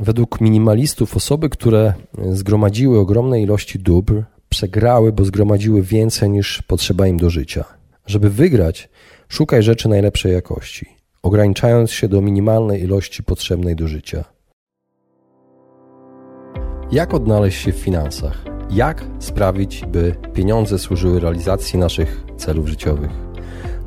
Według minimalistów osoby, które zgromadziły ogromne ilości dóbr, przegrały, bo zgromadziły więcej niż potrzeba im do życia. Żeby wygrać, szukaj rzeczy najlepszej jakości, ograniczając się do minimalnej ilości potrzebnej do życia. Jak odnaleźć się w finansach? Jak sprawić, by pieniądze służyły realizacji naszych celów życiowych?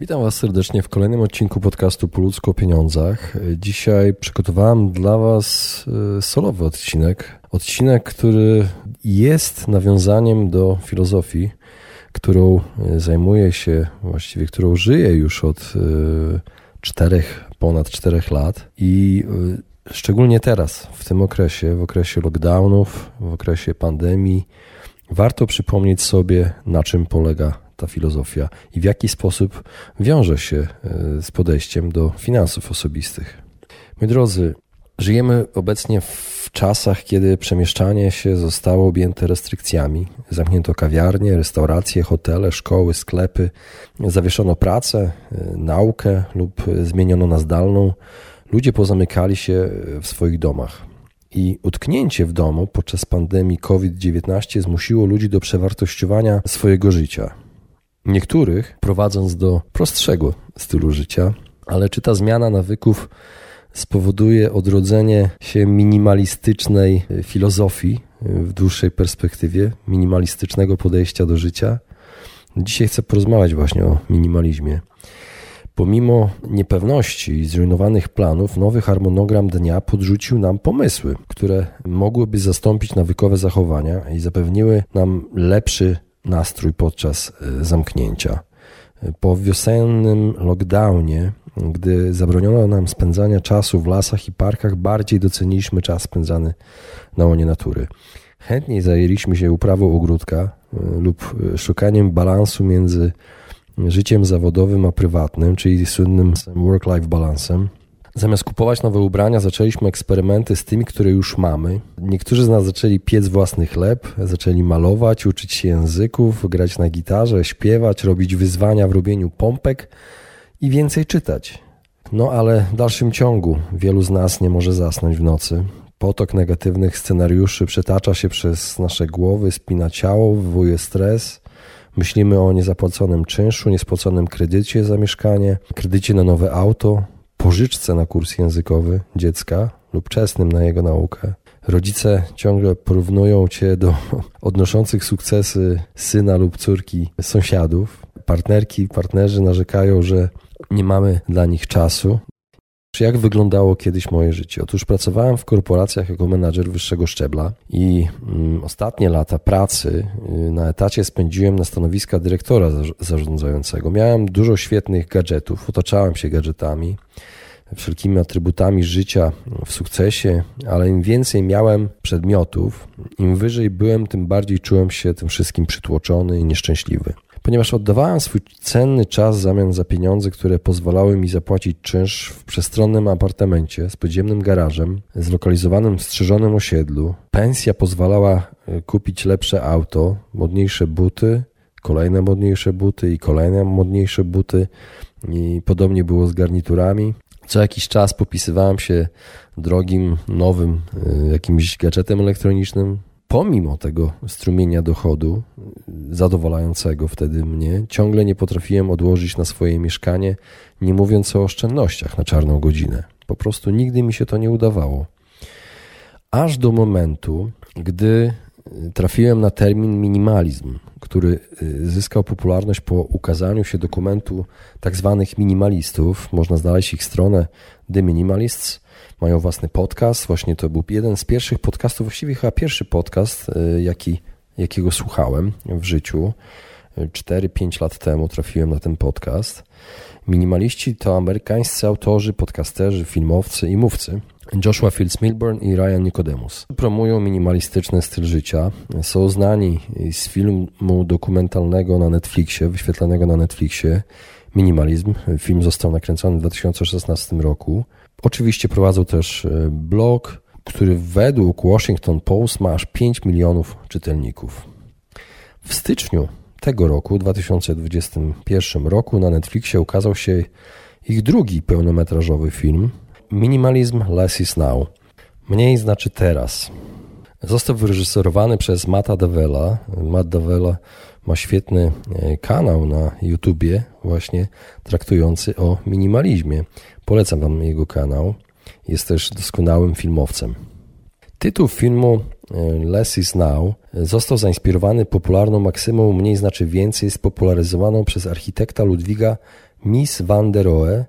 Witam Was serdecznie w kolejnym odcinku podcastu Po ludzku o pieniądzach. Dzisiaj przygotowałem dla Was e, solowy odcinek. Odcinek, który jest nawiązaniem do filozofii, którą e, zajmuję się, właściwie którą żyję już od e, czterech, ponad czterech lat i szczególnie teraz, w tym okresie, w okresie lockdownów, w okresie pandemii, warto przypomnieć sobie, na czym polega ta filozofia i w jaki sposób wiąże się e, z podejściem do finansów osobistych. Moi drodzy, żyjemy obecnie w czasach, kiedy przemieszczanie się zostało objęte restrykcjami. Zamknięto kawiarnie, restauracje, hotele, szkoły, sklepy, zawieszono pracę, e, naukę lub zmieniono na zdalną. Ludzie pozamykali się w swoich domach. I utknięcie w domu podczas pandemii COVID-19 zmusiło ludzi do przewartościowania swojego życia. Niektórych prowadząc do prostszego stylu życia, ale czy ta zmiana nawyków spowoduje odrodzenie się minimalistycznej filozofii w dłuższej perspektywie, minimalistycznego podejścia do życia? Dzisiaj chcę porozmawiać właśnie o minimalizmie. Pomimo niepewności i zrujnowanych planów, nowy harmonogram dnia podrzucił nam pomysły, które mogłyby zastąpić nawykowe zachowania i zapewniły nam lepszy nastrój podczas e, zamknięcia. Po wiosennym lockdownie, gdy zabroniono nam spędzania czasu w lasach i parkach, bardziej doceniliśmy czas spędzany na łonie natury. Chętniej zajęliśmy się uprawą ogródka e, lub e, szukaniem balansu między życiem zawodowym a prywatnym, czyli słynnym work-life balansem. Zamiast kupować nowe ubrania, zaczęliśmy eksperymenty z tymi, które już mamy. Niektórzy z nas zaczęli piec własny chleb, zaczęli malować, uczyć się języków, grać na gitarze, śpiewać, robić wyzwania w robieniu pompek i więcej czytać. No ale w dalszym ciągu wielu z nas nie może zasnąć w nocy. Potok negatywnych scenariuszy przetacza się przez nasze głowy, spina ciało, wywołuje stres. Myślimy o niezapłaconym czynszu, niespłaconym kredycie za mieszkanie, kredycie na nowe auto, pożyczce na kurs językowy dziecka lub czesnym na jego naukę. Rodzice ciągle porównują cię do odnoszących sukcesy syna lub córki sąsiadów. Partnerki, partnerzy narzekają, że nie mamy dla nich czasu. Jak wyglądało kiedyś moje życie? Otóż pracowałem w korporacjach jako menadżer wyższego szczebla i mm, ostatnie lata pracy y, na etacie spędziłem na stanowiska dyrektora zarządzającego. Miałem dużo świetnych gadżetów, otaczałem się gadżetami, wszelkimi atrybutami życia w sukcesie, ale im więcej miałem przedmiotów, im wyżej byłem, tym bardziej czułem się tym wszystkim przytłoczony i nieszczęśliwy ponieważ oddawałem swój cenny czas w zamian za pieniądze, które pozwalały mi zapłacić czynsz w przestronnym apartamencie z podziemnym garażem, zlokalizowanym w strzeżonym osiedlu. Pensja pozwalała e, kupić lepsze auto, modniejsze buty, kolejne modniejsze buty i kolejne modniejsze buty. I podobnie było z garniturami. Co jakiś czas popisywałem się drogim, nowym e, jakimś gadżetem elektronicznym, pomimo tego strumienia dochodu, zadowalającego wtedy mnie, ciągle nie potrafiłem odłożyć na swoje mieszkanie, nie mówiąc o oszczędnościach na czarną godzinę. Po prostu nigdy mi się to nie udawało. Aż do momentu, gdy trafiłem na termin minimalizm, który y, zyskał popularność po ukazaniu się dokumentu tak zwanych minimalistów. Można znaleźć ich stronę The Minimalists mają własny podcast. Właśnie to był jeden z pierwszych podcastów, właściwie chyba pierwszy podcast, y, jaki, jakiego słuchałem w życiu. 4-5 lat temu trafiłem na ten podcast. Minimaliści to amerykańscy autorzy, podcasterzy, filmowcy i mówcy. Joshua Fields Milburn i Ryan Nicodemus. Promują minimalistyczny styl życia. Są znani z filmu dokumentalnego na Netflixie, wyświetlanego na Netflixie Minimalizm. Film został nakręcony w 2016 roku. Oczywiście prowadzą też e, blog, który według Washington Post ma aż 5 milionów czytelników. W styczniu tego roku, 2021 roku, na Netflixie ukazał się ich drugi pełnometrażowy film Minimalizm Less is Now. Mniej znaczy teraz. Został wyreżyserowany przez Matta Davella. Matt Davella ma świetny e, kanał na YouTubie właśnie traktujący o minimalizmie. Polecam wam jego kanał. Jest też doskonałym filmowcem. Tytuł filmu e, Less is Now został zainspirowany popularną maksymą mniej znaczy więcej spopularyzowaną przez architekta Ludwiga Mies van der Rohe,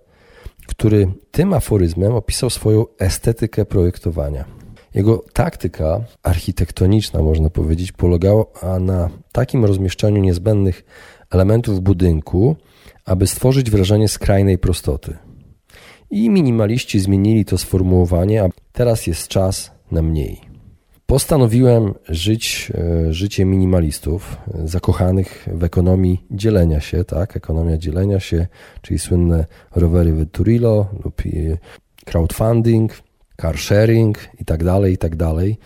który tym aforyzmem opisał swoją estetykę projektowania. Jego taktyka architektoniczna, można powiedzieć, polegała na takim rozmieszczaniu niezbędnych elementów budynku, aby stworzyć wrażenie skrajnej prostoty. I minimaliści zmienili to sformułowanie, a teraz jest czas na mniej. Postanowiłem żyć e, życie minimalistów, zakochanych w ekonomii dzielenia się, tak? Ekonomia dzielenia się, czyli słynne rowery Vetturillo lub crowdfunding, car sharing i tak dalej, i tak dalej.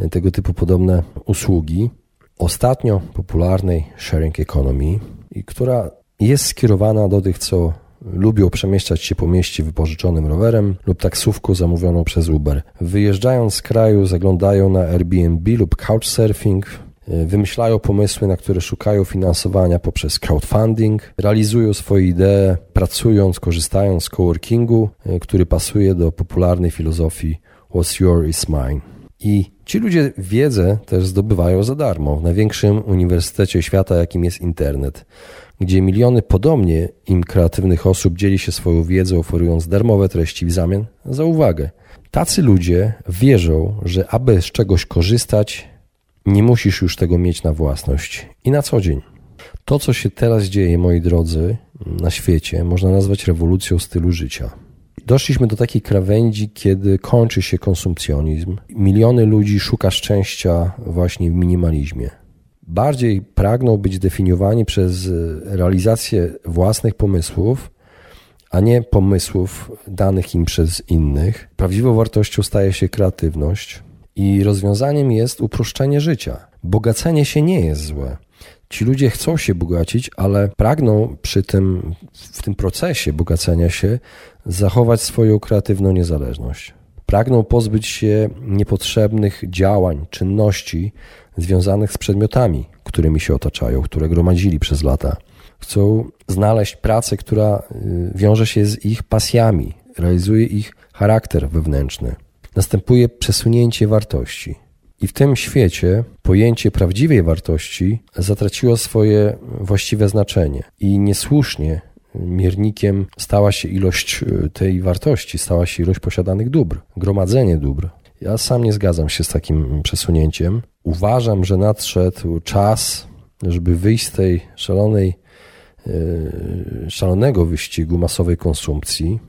E, tego typu podobne usługi. Ostatnio popularnej sharing economy, która jest skierowana do tych, co Lubią przemieszczać się po mieście wypożyczonym rowerem lub taksówką zamówioną przez Uber. Wyjeżdżając z kraju zaglądają na Airbnb lub Couchsurfing, wymyślają pomysły, na które szukają finansowania poprzez crowdfunding, realizują swoje idee, pracując, korzystając z coworkingu, e, który pasuje do popularnej filozofii What's your is mine. I ci ludzie wiedzę też zdobywają za darmo w największym uniwersytecie świata, jakim jest internet gdzie miliony podobnie im kreatywnych osób dzieli się swoją wiedzą, oferując darmowe treści w zamian za uwagę. Tacy ludzie wierzą, że aby z czegoś korzystać, nie musisz już tego mieć na własność i na co dzień. To, co się teraz dzieje, moi drodzy, na świecie, można nazwać rewolucją stylu życia. Doszliśmy do takiej krawędzi, kiedy kończy się konsumpcjonizm. Miliony ludzi szuka szczęścia właśnie w minimalizmie bardziej pragną być definiowani przez realizację własnych pomysłów, a nie pomysłów danych im przez innych. Prawdziwą wartością staje się kreatywność i rozwiązaniem jest uproszczenie życia. Bogacenie się nie jest złe. Ci ludzie chcą się bogacić, ale pragną przy tym, w tym procesie bogacenia się zachować swoją kreatywną niezależność. Pragną pozbyć się niepotrzebnych działań, czynności, związanych z przedmiotami, którymi się otaczają, które gromadzili przez lata. Chcą znaleźć pracę, która y, wiąże się z ich pasjami, realizuje ich charakter wewnętrzny. Następuje przesunięcie wartości. I w tym świecie pojęcie prawdziwej wartości zatraciło swoje właściwe znaczenie i niesłusznie miernikiem stała się ilość y, tej wartości, stała się ilość posiadanych dóbr, gromadzenie dóbr. Ja sam nie zgadzam się z takim przesunięciem. Uważam, że nadszedł czas, żeby wyjść z tej szalonej, e, szalonego wyścigu masowej konsumpcji.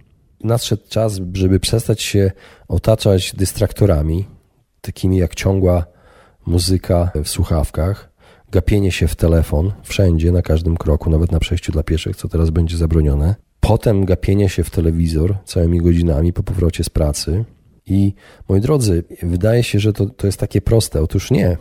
Nadszedł czas, żeby przestać się otaczać dystraktorami, takimi jak ciągła muzyka w słuchawkach, gapienie się w telefon wszędzie, na każdym kroku, nawet na przejściu dla pieszych, co teraz będzie zabronione. Potem gapienie się w telewizor całymi godzinami po powrocie z pracy, i moi drodzy, wydaje się, że to, to jest takie proste. Otóż nie.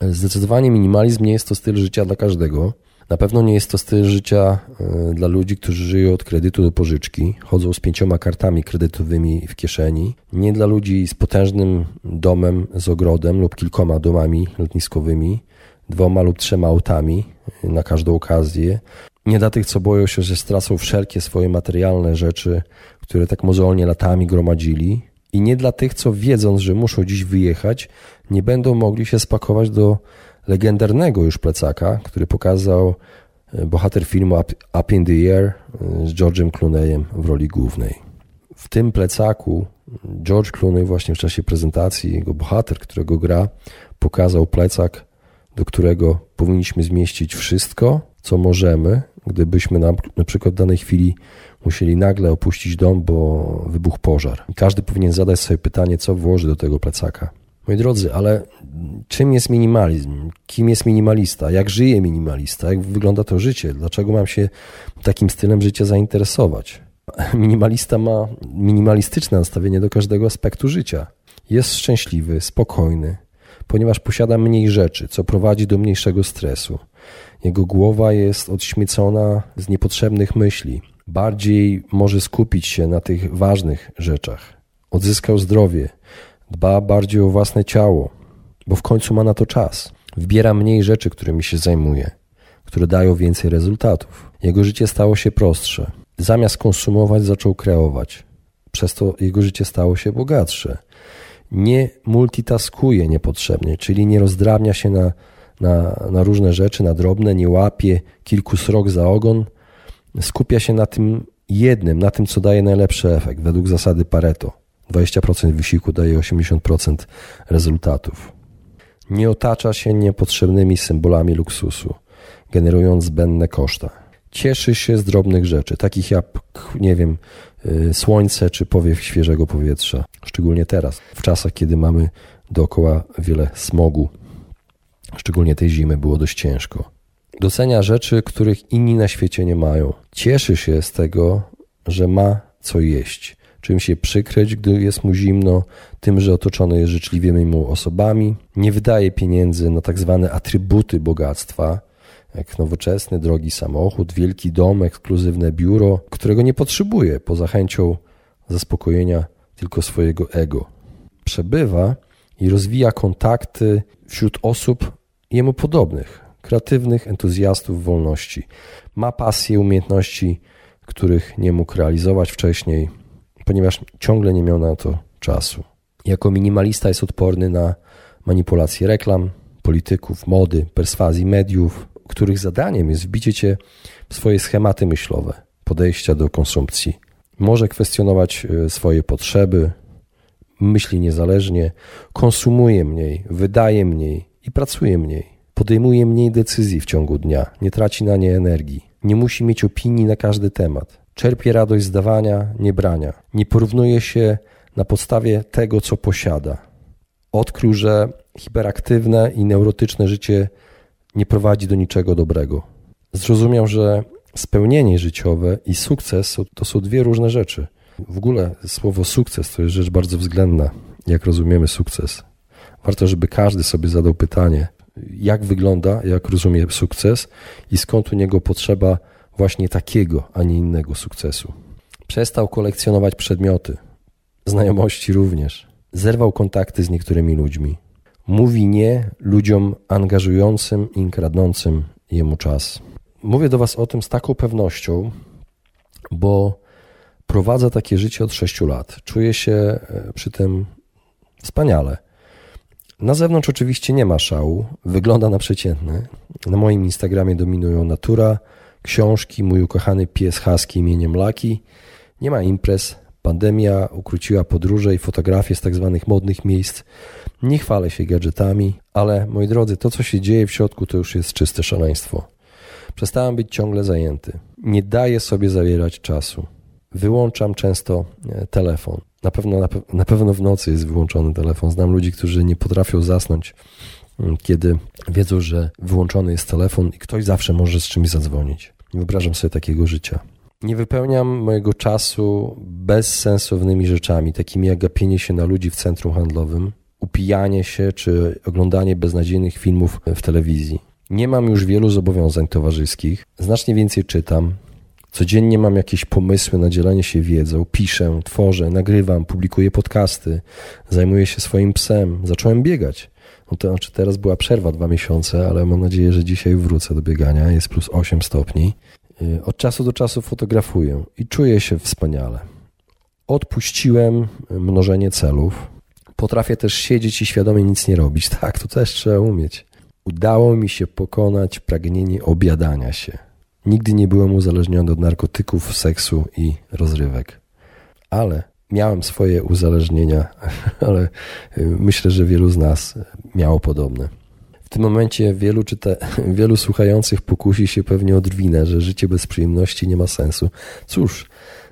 Zdecydowanie minimalizm nie jest to styl życia dla każdego. Na pewno nie jest to styl życia e, dla ludzi, którzy żyją od kredytu do pożyczki, chodzą z pięcioma kartami kredytowymi w kieszeni. Nie dla ludzi z potężnym domem z ogrodem lub kilkoma domami lotniskowymi, dwoma lub trzema autami na każdą okazję. Nie dla tych, co boją się, że stracą wszelkie swoje materialne rzeczy, które tak mozolnie latami gromadzili i nie dla tych, co wiedząc, że muszą dziś wyjechać, nie będą mogli się spakować do legendarnego już plecaka, który pokazał e, bohater filmu Up in the Air e, z George'em Clooneyem w roli głównej. W tym plecaku George Clooney właśnie w czasie prezentacji, jego bohater, którego gra, pokazał plecak, do którego powinniśmy zmieścić wszystko, co możemy, gdybyśmy na, na przykład w danej chwili musieli nagle opuścić dom, bo wybuchł pożar. Każdy powinien zadać sobie pytanie, co włoży do tego plecaka. Moi drodzy, ale czym jest minimalizm? Kim jest minimalista? Jak żyje minimalista? Jak wygląda to życie? Dlaczego mam się takim stylem życia zainteresować? Minimalista ma minimalistyczne nastawienie do każdego aspektu życia. Jest szczęśliwy, spokojny, ponieważ posiada mniej rzeczy, co prowadzi do mniejszego stresu. Jego głowa jest odśmiecona z niepotrzebnych myśli. Bardziej może skupić się na tych ważnych rzeczach. Odzyskał zdrowie, dba bardziej o własne ciało, bo w końcu ma na to czas. Wbiera mniej rzeczy, którymi się zajmuje, które dają więcej rezultatów. Jego życie stało się prostsze. Zamiast konsumować, zaczął kreować. Przez to jego życie stało się bogatsze. Nie multitaskuje niepotrzebnie, czyli nie rozdrabnia się na, na, na różne rzeczy, na drobne, nie łapie kilku srok za ogon. Skupia się na tym jednym, na tym, co daje najlepszy efekt, według zasady Pareto. 20% wysiłku daje 80% rezultatów. Nie otacza się niepotrzebnymi symbolami luksusu, generując zbędne koszta. Cieszy się z drobnych rzeczy, takich jak, nie wiem, y, słońce czy powiew świeżego powietrza. Szczególnie teraz, w czasach, kiedy mamy dookoła wiele smogu. Szczególnie tej zimy było dość ciężko. Docenia rzeczy, których inni na świecie nie mają. Cieszy się z tego, że ma co jeść czym się przykryć, gdy jest mu zimno, tym, że otoczony jest życzliwymi mu osobami. Nie wydaje pieniędzy na tak zwane atrybuty bogactwa, jak nowoczesny, drogi samochód, wielki dom, ekskluzywne biuro, którego nie potrzebuje poza chęcią zaspokojenia tylko swojego ego. Przebywa i rozwija kontakty wśród osób jemu podobnych, kreatywnych entuzjastów wolności. Ma pasję, umiejętności, których nie mógł realizować wcześniej, ponieważ ciągle nie miał na to czasu. Jako minimalista jest odporny na manipulacje reklam, polityków, mody, perswazji mediów, których zadaniem jest wbicie cię w swoje schematy myślowe, podejścia do konsumpcji. Może kwestionować e, swoje potrzeby, myśli niezależnie, konsumuje mniej, wydaje mniej i pracuje mniej. Podejmuje mniej decyzji w ciągu dnia, nie traci na nie energii, nie musi mieć opinii na każdy temat. Czerpie radość z dawania, nie brania. Nie porównuje się na podstawie tego, co posiada. Odkrył, że hiperaktywne i neurotyczne życie nie prowadzi do niczego dobrego. Zrozumiał, że spełnienie życiowe i sukces to są dwie różne rzeczy. W ogóle słowo sukces to jest rzecz bardzo względna, jak rozumiemy sukces. Warto, żeby każdy sobie zadał pytanie, jak wygląda, jak rozumie sukces i skąd u niego potrzeba właśnie takiego, a nie innego sukcesu. Przestał kolekcjonować przedmioty, znajomości również. Zerwał kontakty z niektórymi ludźmi. Mówi nie ludziom angażującym i kradnącym jemu czas. Mówię do Was o tym z taką pewnością, bo prowadzę takie życie od 6 lat. Czuję się e, przy tym wspaniale. Na zewnątrz oczywiście nie ma szału, wygląda na przeciętny. Na moim Instagramie dominują natura, książki, mój ukochany pies Husky imieniem Laki. Nie ma imprez, pandemia ukróciła podróże i fotografie z tak zwanych modnych miejsc. Nie chwalę się gadżetami, ale moi drodzy, to co się dzieje w środku to już jest czyste szaleństwo. Przestałem być ciągle zajęty. Nie daję sobie zawierać czasu. Wyłączam często e, telefon. Na pewno, na, pe na pewno w nocy jest wyłączony telefon. Znam ludzi, którzy nie potrafią zasnąć kiedy wiedzą, że wyłączony jest telefon i ktoś zawsze może z czymś zadzwonić. Nie wyobrażam sobie takiego życia. Nie wypełniam mojego czasu bezsensownymi rzeczami, takimi jak gapienie się na ludzi w centrum handlowym, upijanie się czy oglądanie beznadziejnych filmów w telewizji. Nie mam już wielu zobowiązań towarzyskich, znacznie więcej czytam. Codziennie mam jakieś pomysły na dzielenie się wiedzą, piszę, tworzę, nagrywam, publikuję podcasty, zajmuję się swoim psem, zacząłem biegać. No to znaczy teraz była przerwa dwa miesiące, ale mam nadzieję, że dzisiaj wrócę do biegania. Jest plus 8 stopni. Y, od czasu do czasu fotografuję i czuję się wspaniale. Odpuściłem mnożenie celów. Potrafię też siedzieć i świadomie nic nie robić. Tak, to też trzeba umieć. Udało mi się pokonać pragnienie obiadania się. Nigdy nie byłem uzależniony od narkotyków, seksu i rozrywek. Ale miałem swoje uzależnienia, ale y, myślę, że wielu z nas miało podobne. W tym momencie wielu, czyta, wielu słuchających pokusi się pewnie o drwinę, że życie bez przyjemności nie ma sensu. Cóż,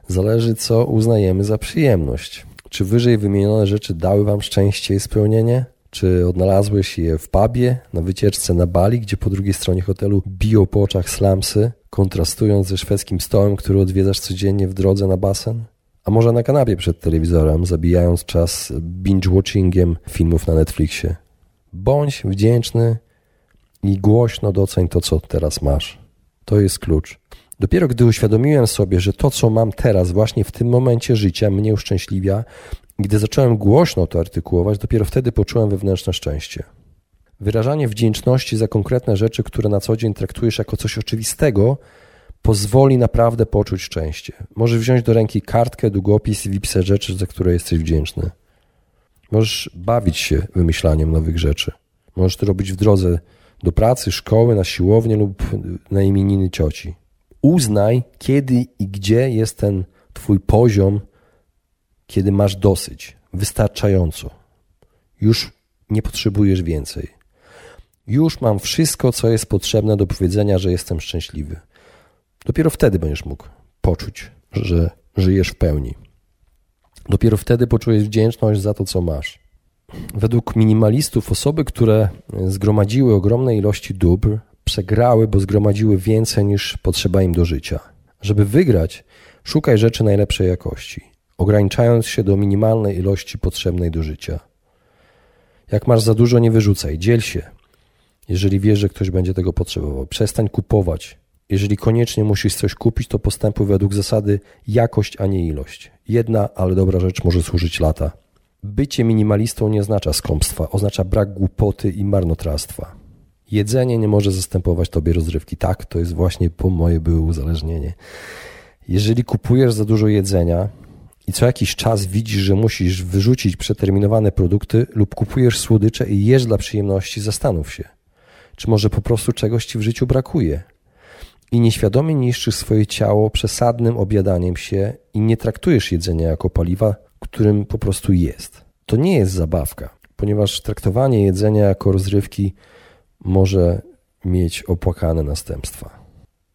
zależy co uznajemy za przyjemność. Czy wyżej wymienione rzeczy dały wam szczęście i spełnienie? Czy odnalazłeś je w pubie, na wycieczce na Bali, gdzie po drugiej stronie hotelu biją po oczach slamsy, kontrastując ze szwedzkim stołem, który odwiedzasz codziennie w drodze na basen? A może na kanapie przed telewizorem, zabijając czas binge-watchingiem filmów na Netflixie? Bądź wdzięczny i głośno doceń to, co teraz masz. To jest klucz. Dopiero gdy uświadomiłem sobie, że to, co mam teraz, właśnie w tym momencie życia, mnie uszczęśliwia, gdy zacząłem głośno to artykułować, dopiero wtedy poczułem wewnętrzne szczęście. Wyrażanie wdzięczności za konkretne rzeczy, które na co dzień traktujesz jako coś oczywistego, pozwoli naprawdę poczuć szczęście. Możesz wziąć do ręki kartkę, długopis i wypisać rzeczy, za które jesteś wdzięczny. Możesz bawić się wymyślaniem nowych rzeczy. Możesz to robić w drodze do pracy, szkoły, na siłownię lub na imieniny cioci. Uznaj, kiedy i gdzie jest ten Twój poziom, kiedy masz dosyć, wystarczająco. Już nie potrzebujesz więcej. Już mam wszystko, co jest potrzebne do powiedzenia, że jestem szczęśliwy. Dopiero wtedy będziesz mógł poczuć, że żyjesz w pełni. Dopiero wtedy poczujesz wdzięczność za to, co masz. Według minimalistów osoby, które zgromadziły ogromne ilości dóbr, przegrały, bo zgromadziły więcej niż potrzeba im do życia. Żeby wygrać, szukaj rzeczy najlepszej jakości, ograniczając się do minimalnej ilości potrzebnej do życia. Jak masz za dużo, nie wyrzucaj, dziel się. Jeżeli wiesz, że ktoś będzie tego potrzebował, przestań kupować. Jeżeli koniecznie musisz coś kupić, to postępuj według zasady jakość, a nie ilość. Jedna, ale dobra rzecz może służyć lata. Bycie minimalistą nie oznacza skąpstwa, oznacza brak głupoty i marnotrawstwa. Jedzenie nie może zastępować tobie rozrywki. Tak, to jest właśnie po moje były uzależnienie. Jeżeli kupujesz za dużo jedzenia i co jakiś czas widzisz, że musisz wyrzucić przeterminowane produkty lub kupujesz słodycze i jesz dla przyjemności, zastanów się. Czy może po prostu czegoś ci w życiu brakuje? I nieświadomie niszczysz swoje ciało przesadnym objadaniem się i nie traktujesz jedzenia jako paliwa, którym po prostu jest. To nie jest zabawka, ponieważ traktowanie jedzenia jako rozrywki może mieć opłakane następstwa.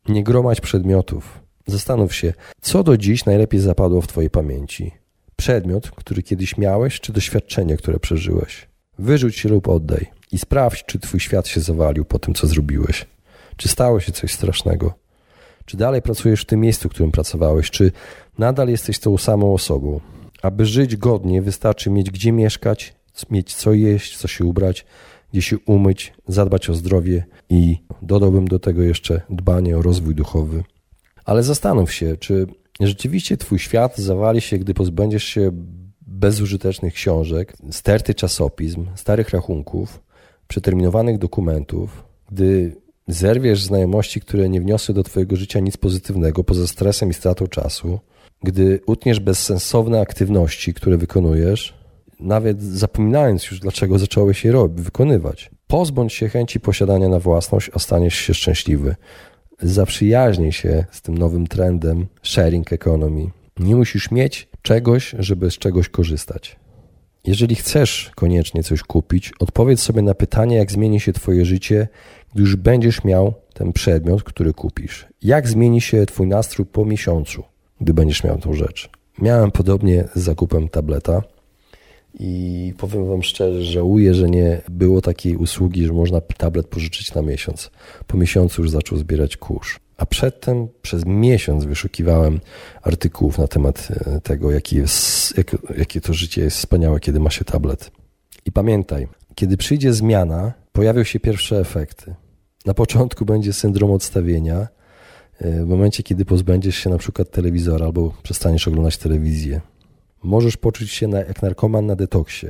Nie gromadź przedmiotów. Zastanów się, co do dziś najlepiej zapadło w Twojej pamięci. Przedmiot, który kiedyś miałeś, czy doświadczenie, które przeżyłeś. Wyrzuć lub oddaj i sprawdź, czy Twój świat się zawalił po tym, co zrobiłeś. Czy stało się coś strasznego? Czy dalej pracujesz w tym miejscu, w którym pracowałeś? Czy nadal jesteś tą samą osobą? Aby żyć godnie, wystarczy mieć gdzie mieszkać, mieć co jeść, co się ubrać, gdzie się umyć, zadbać o zdrowie i dodałbym do tego jeszcze dbanie o rozwój duchowy. Ale zastanów się, czy rzeczywiście Twój świat zawali się, gdy pozbędziesz się bezużytecznych książek, sterty czasopism, starych rachunków, przeterminowanych dokumentów, gdy zerwiesz znajomości, które nie wniosły do Twojego życia nic pozytywnego poza stresem i stratą czasu, gdy utniesz bezsensowne aktywności, które wykonujesz, nawet zapominając już, dlaczego zacząłeś je robić, wykonywać. Pozbądź się chęci posiadania na własność, a staniesz się szczęśliwy. Zaprzyjaźnij się z tym nowym trendem sharing economy. Nie musisz mieć czegoś, żeby z czegoś korzystać. Jeżeli chcesz koniecznie coś kupić, odpowiedz sobie na pytanie, jak zmieni się Twoje życie, gdy już będziesz miał ten przedmiot, który kupisz. Jak zmieni się Twój nastrój po miesiącu, gdy będziesz miał tą rzecz. Miałem podobnie z zakupem tableta. I powiem Wam szczerze, żałuję, że nie było takiej usługi, że można tablet pożyczyć na miesiąc. Po miesiącu już zaczął zbierać kurz. A przedtem przez miesiąc wyszukiwałem artykułów na temat e, tego, jaki jest, jak, jakie to życie jest wspaniałe, kiedy ma się tablet. I pamiętaj, kiedy przyjdzie zmiana, pojawią się pierwsze efekty. Na początku będzie syndrom odstawienia, e, w momencie, kiedy pozbędziesz się na przykład telewizora albo przestaniesz oglądać telewizję możesz poczuć się na, jak narkoman na detoksie,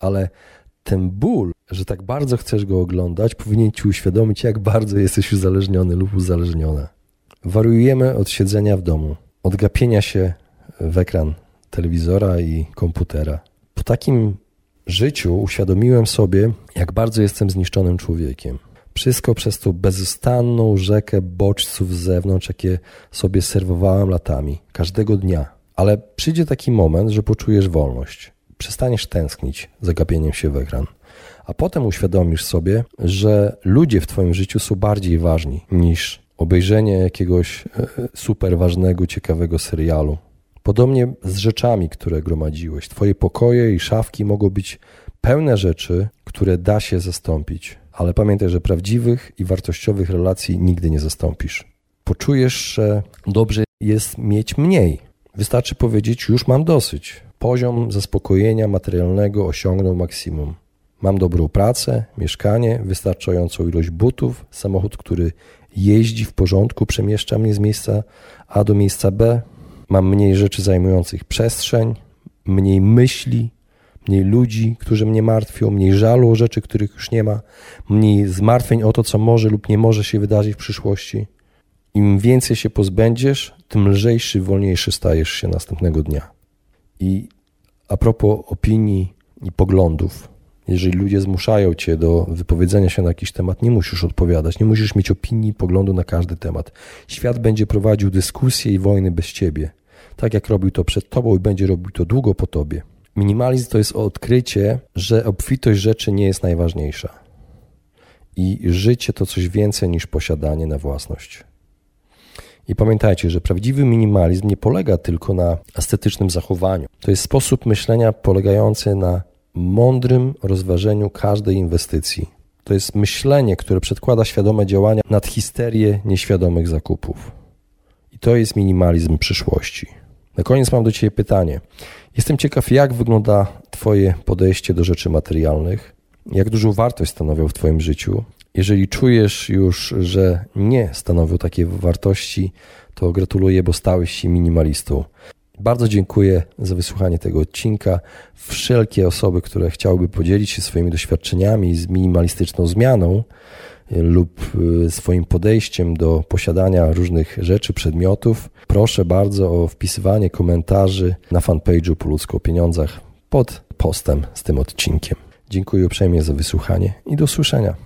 ale ten ból, że tak bardzo chcesz go oglądać, powinien ci uświadomić, jak bardzo jesteś uzależniony lub uzależniona. Wariujemy od siedzenia w domu, od gapienia się w ekran telewizora i komputera. Po takim życiu uświadomiłem sobie, jak bardzo jestem zniszczonym człowiekiem. Wszystko przez tą bezustanną rzekę bodźców z zewnątrz, jakie sobie serwowałem latami, każdego dnia. Ale przyjdzie taki moment, że poczujesz wolność. Przestaniesz tęsknić za gapieniem się w ekran. a potem uświadomisz sobie, że ludzie w Twoim życiu są bardziej ważni niż obejrzenie jakiegoś e, super ważnego, ciekawego serialu. Podobnie z rzeczami, które gromadziłeś. Twoje pokoje i szafki mogą być pełne rzeczy, które da się zastąpić, ale pamiętaj, że prawdziwych i wartościowych relacji nigdy nie zastąpisz. Poczujesz, że dobrze jest mieć mniej. Wystarczy powiedzieć: Już mam dosyć. Poziom zaspokojenia materialnego osiągnął maksimum. Mam dobrą pracę, mieszkanie, wystarczającą ilość butów, samochód, który jeździ w porządku, przemieszcza mnie z miejsca A do miejsca B. Mam mniej rzeczy zajmujących przestrzeń, mniej myśli, mniej ludzi, którzy mnie martwią, mniej żalu o rzeczy, których już nie ma, mniej zmartwień o to, co może lub nie może się wydarzyć w przyszłości. Im więcej się pozbędziesz, tym lżejszy, wolniejszy stajesz się następnego dnia. I a propos opinii i poglądów, jeżeli ludzie zmuszają cię do wypowiedzenia się na jakiś temat, nie musisz odpowiadać, nie musisz mieć opinii, poglądu na każdy temat. Świat będzie prowadził dyskusje i wojny bez ciebie, tak jak robił to przed tobą i będzie robił to długo po tobie. Minimalizm to jest odkrycie, że obfitość rzeczy nie jest najważniejsza. I życie to coś więcej niż posiadanie na własność. I pamiętajcie, że prawdziwy minimalizm nie polega tylko na estetycznym zachowaniu. To jest sposób myślenia polegający na mądrym rozważeniu każdej inwestycji. To jest myślenie, które przedkłada świadome działania nad histerię nieświadomych zakupów. I to jest minimalizm przyszłości. Na koniec mam do Ciebie pytanie. Jestem ciekaw, jak wygląda Twoje podejście do rzeczy materialnych, jak dużą wartość stanowią w Twoim życiu. Jeżeli czujesz już, że nie stanowią takiej wartości, to gratuluję, bo stałeś się minimalistą. Bardzo dziękuję za wysłuchanie tego odcinka. Wszelkie osoby, które chciałyby podzielić się swoimi doświadczeniami z minimalistyczną zmianą y, lub y, swoim podejściem do posiadania różnych rzeczy, przedmiotów, proszę bardzo o wpisywanie komentarzy na fanpage'u po ludzko o pieniądzach pod postem z tym odcinkiem. Dziękuję uprzejmie za wysłuchanie i do usłyszenia.